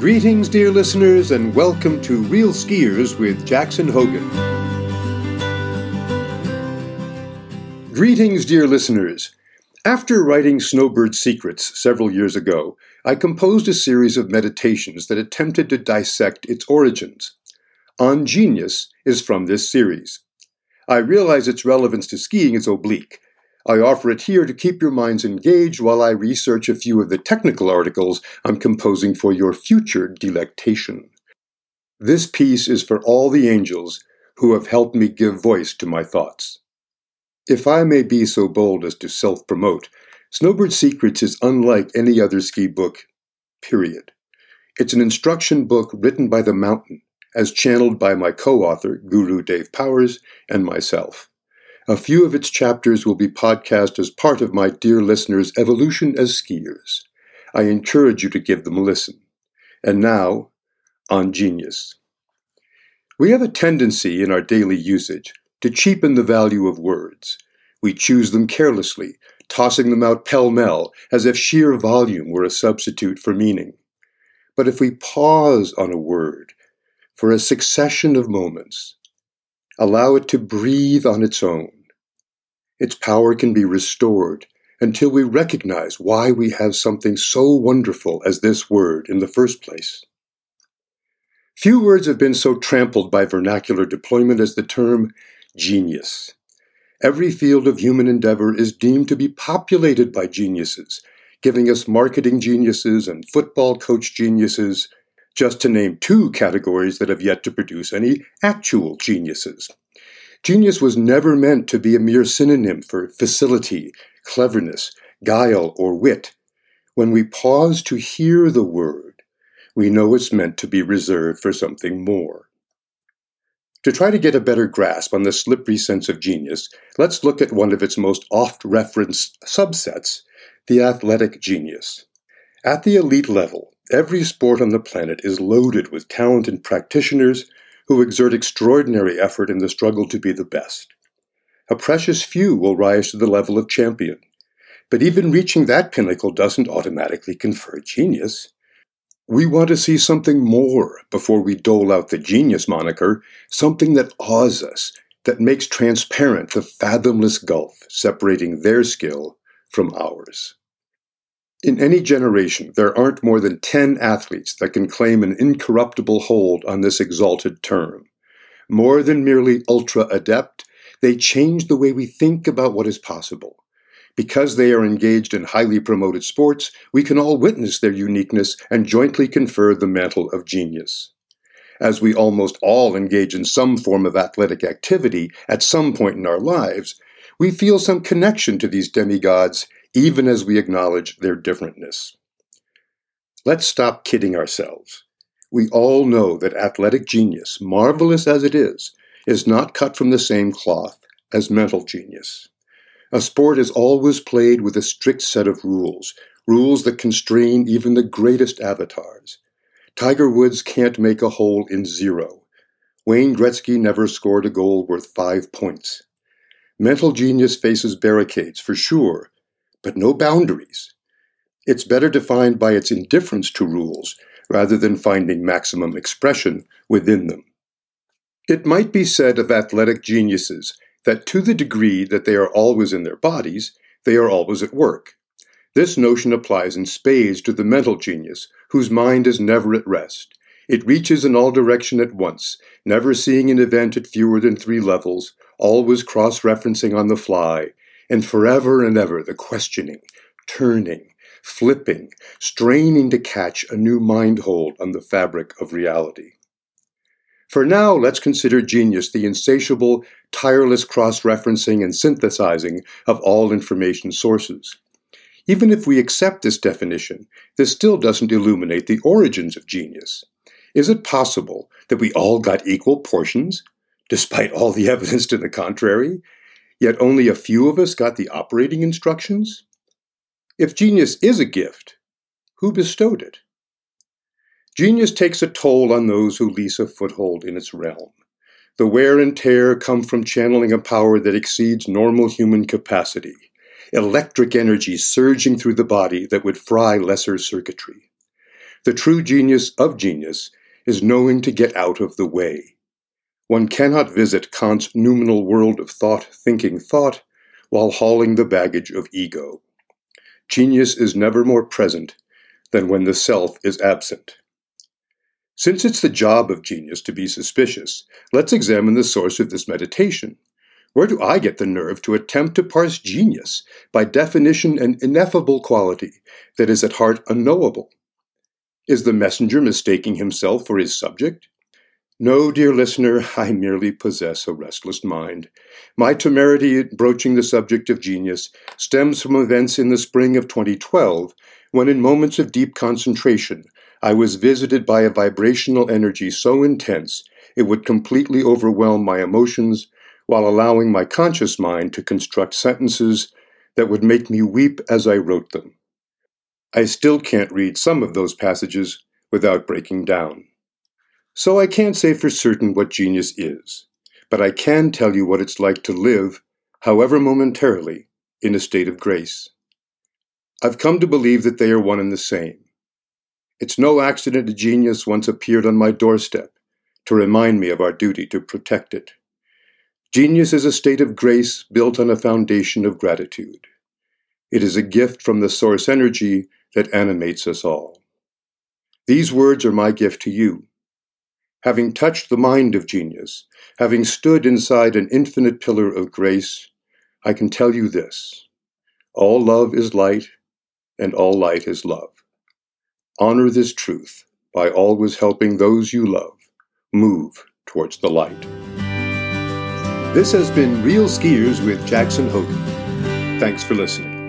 Greetings, dear listeners, and welcome to Real Skiers with Jackson Hogen. Greetings, dear listeners. After writing Snowbird Secrets several years ago, I composed a series of meditations that attempted to dissect its origins. On Genius is from this series. I realize its relevance to skiing is oblique, I offer it here to keep your minds engaged while I research a few of the technical articles I'm composing for your future delectation. This piece is for all the angels who have helped me give voice to my thoughts. If I may be so bold as to self promote, Snowbird Secrets is unlike any other ski book, period. It's an instruction book written by the mountain, as channeled by my co author, Guru Dave Powers, and myself. A few of its chapters will be podcast as part of my dear listeners' evolution as skiers. I encourage you to give them a listen. And now, on genius. We have a tendency in our daily usage to cheapen the value of words. We choose them carelessly, tossing them out pell mell as if sheer volume were a substitute for meaning. But if we pause on a word for a succession of moments, allow it to breathe on its own, its power can be restored until we recognize why we have something so wonderful as this word in the first place. Few words have been so trampled by vernacular deployment as the term genius. Every field of human endeavor is deemed to be populated by geniuses, giving us marketing geniuses and football coach geniuses, just to name two categories that have yet to produce any actual geniuses. Genius was never meant to be a mere synonym for facility, cleverness, guile, or wit. When we pause to hear the word, we know it's meant to be reserved for something more. To try to get a better grasp on the slippery sense of genius, let's look at one of its most oft referenced subsets, the athletic genius. At the elite level, every sport on the planet is loaded with talented practitioners who exert extraordinary effort in the struggle to be the best. A precious few will rise to the level of champion. But even reaching that pinnacle doesn't automatically confer genius. We want to see something more before we dole out the genius moniker, something that awes us, that makes transparent the fathomless gulf separating their skill from ours. In any generation, there aren't more than 10 athletes that can claim an incorruptible hold on this exalted term. More than merely ultra adept, they change the way we think about what is possible. Because they are engaged in highly promoted sports, we can all witness their uniqueness and jointly confer the mantle of genius. As we almost all engage in some form of athletic activity at some point in our lives, we feel some connection to these demigods even as we acknowledge their differentness. Let's stop kidding ourselves. We all know that athletic genius, marvelous as it is, is not cut from the same cloth as mental genius. A sport is always played with a strict set of rules, rules that constrain even the greatest avatars. Tiger Woods can't make a hole in zero. Wayne Gretzky never scored a goal worth five points. Mental genius faces barricades, for sure, but no boundaries. It's better defined by its indifference to rules rather than finding maximum expression within them. It might be said of athletic geniuses that to the degree that they are always in their bodies, they are always at work. This notion applies in spades to the mental genius, whose mind is never at rest. It reaches in all direction at once, never seeing an event at fewer than three levels, always cross referencing on the fly, and forever and ever the questioning, turning, flipping, straining to catch a new mind hold on the fabric of reality. For now, let's consider genius the insatiable, tireless cross referencing and synthesizing of all information sources. Even if we accept this definition, this still doesn't illuminate the origins of genius. Is it possible that we all got equal portions, despite all the evidence to the contrary, yet only a few of us got the operating instructions? If genius is a gift, who bestowed it? Genius takes a toll on those who lease a foothold in its realm. The wear and tear come from channeling a power that exceeds normal human capacity, electric energy surging through the body that would fry lesser circuitry. The true genius of genius is knowing to get out of the way. One cannot visit Kant's noumenal world of thought, thinking thought, while hauling the baggage of ego. Genius is never more present than when the self is absent. Since it's the job of genius to be suspicious, let's examine the source of this meditation. Where do I get the nerve to attempt to parse genius, by definition an ineffable quality that is at heart unknowable? Is the messenger mistaking himself for his subject? No, dear listener, I merely possess a restless mind. My temerity at broaching the subject of genius stems from events in the spring of 2012, when in moments of deep concentration, I was visited by a vibrational energy so intense it would completely overwhelm my emotions while allowing my conscious mind to construct sentences that would make me weep as I wrote them. I still can't read some of those passages without breaking down. So I can't say for certain what genius is, but I can tell you what it's like to live, however momentarily, in a state of grace. I've come to believe that they are one and the same. It's no accident a genius once appeared on my doorstep to remind me of our duty to protect it. Genius is a state of grace built on a foundation of gratitude. It is a gift from the source energy that animates us all. These words are my gift to you having touched the mind of genius, having stood inside an infinite pillar of grace, I can tell you this all love is light, and all light is love. Honor this truth by always helping those you love move towards the light. This has been Real Skiers with Jackson Hogen. Thanks for listening.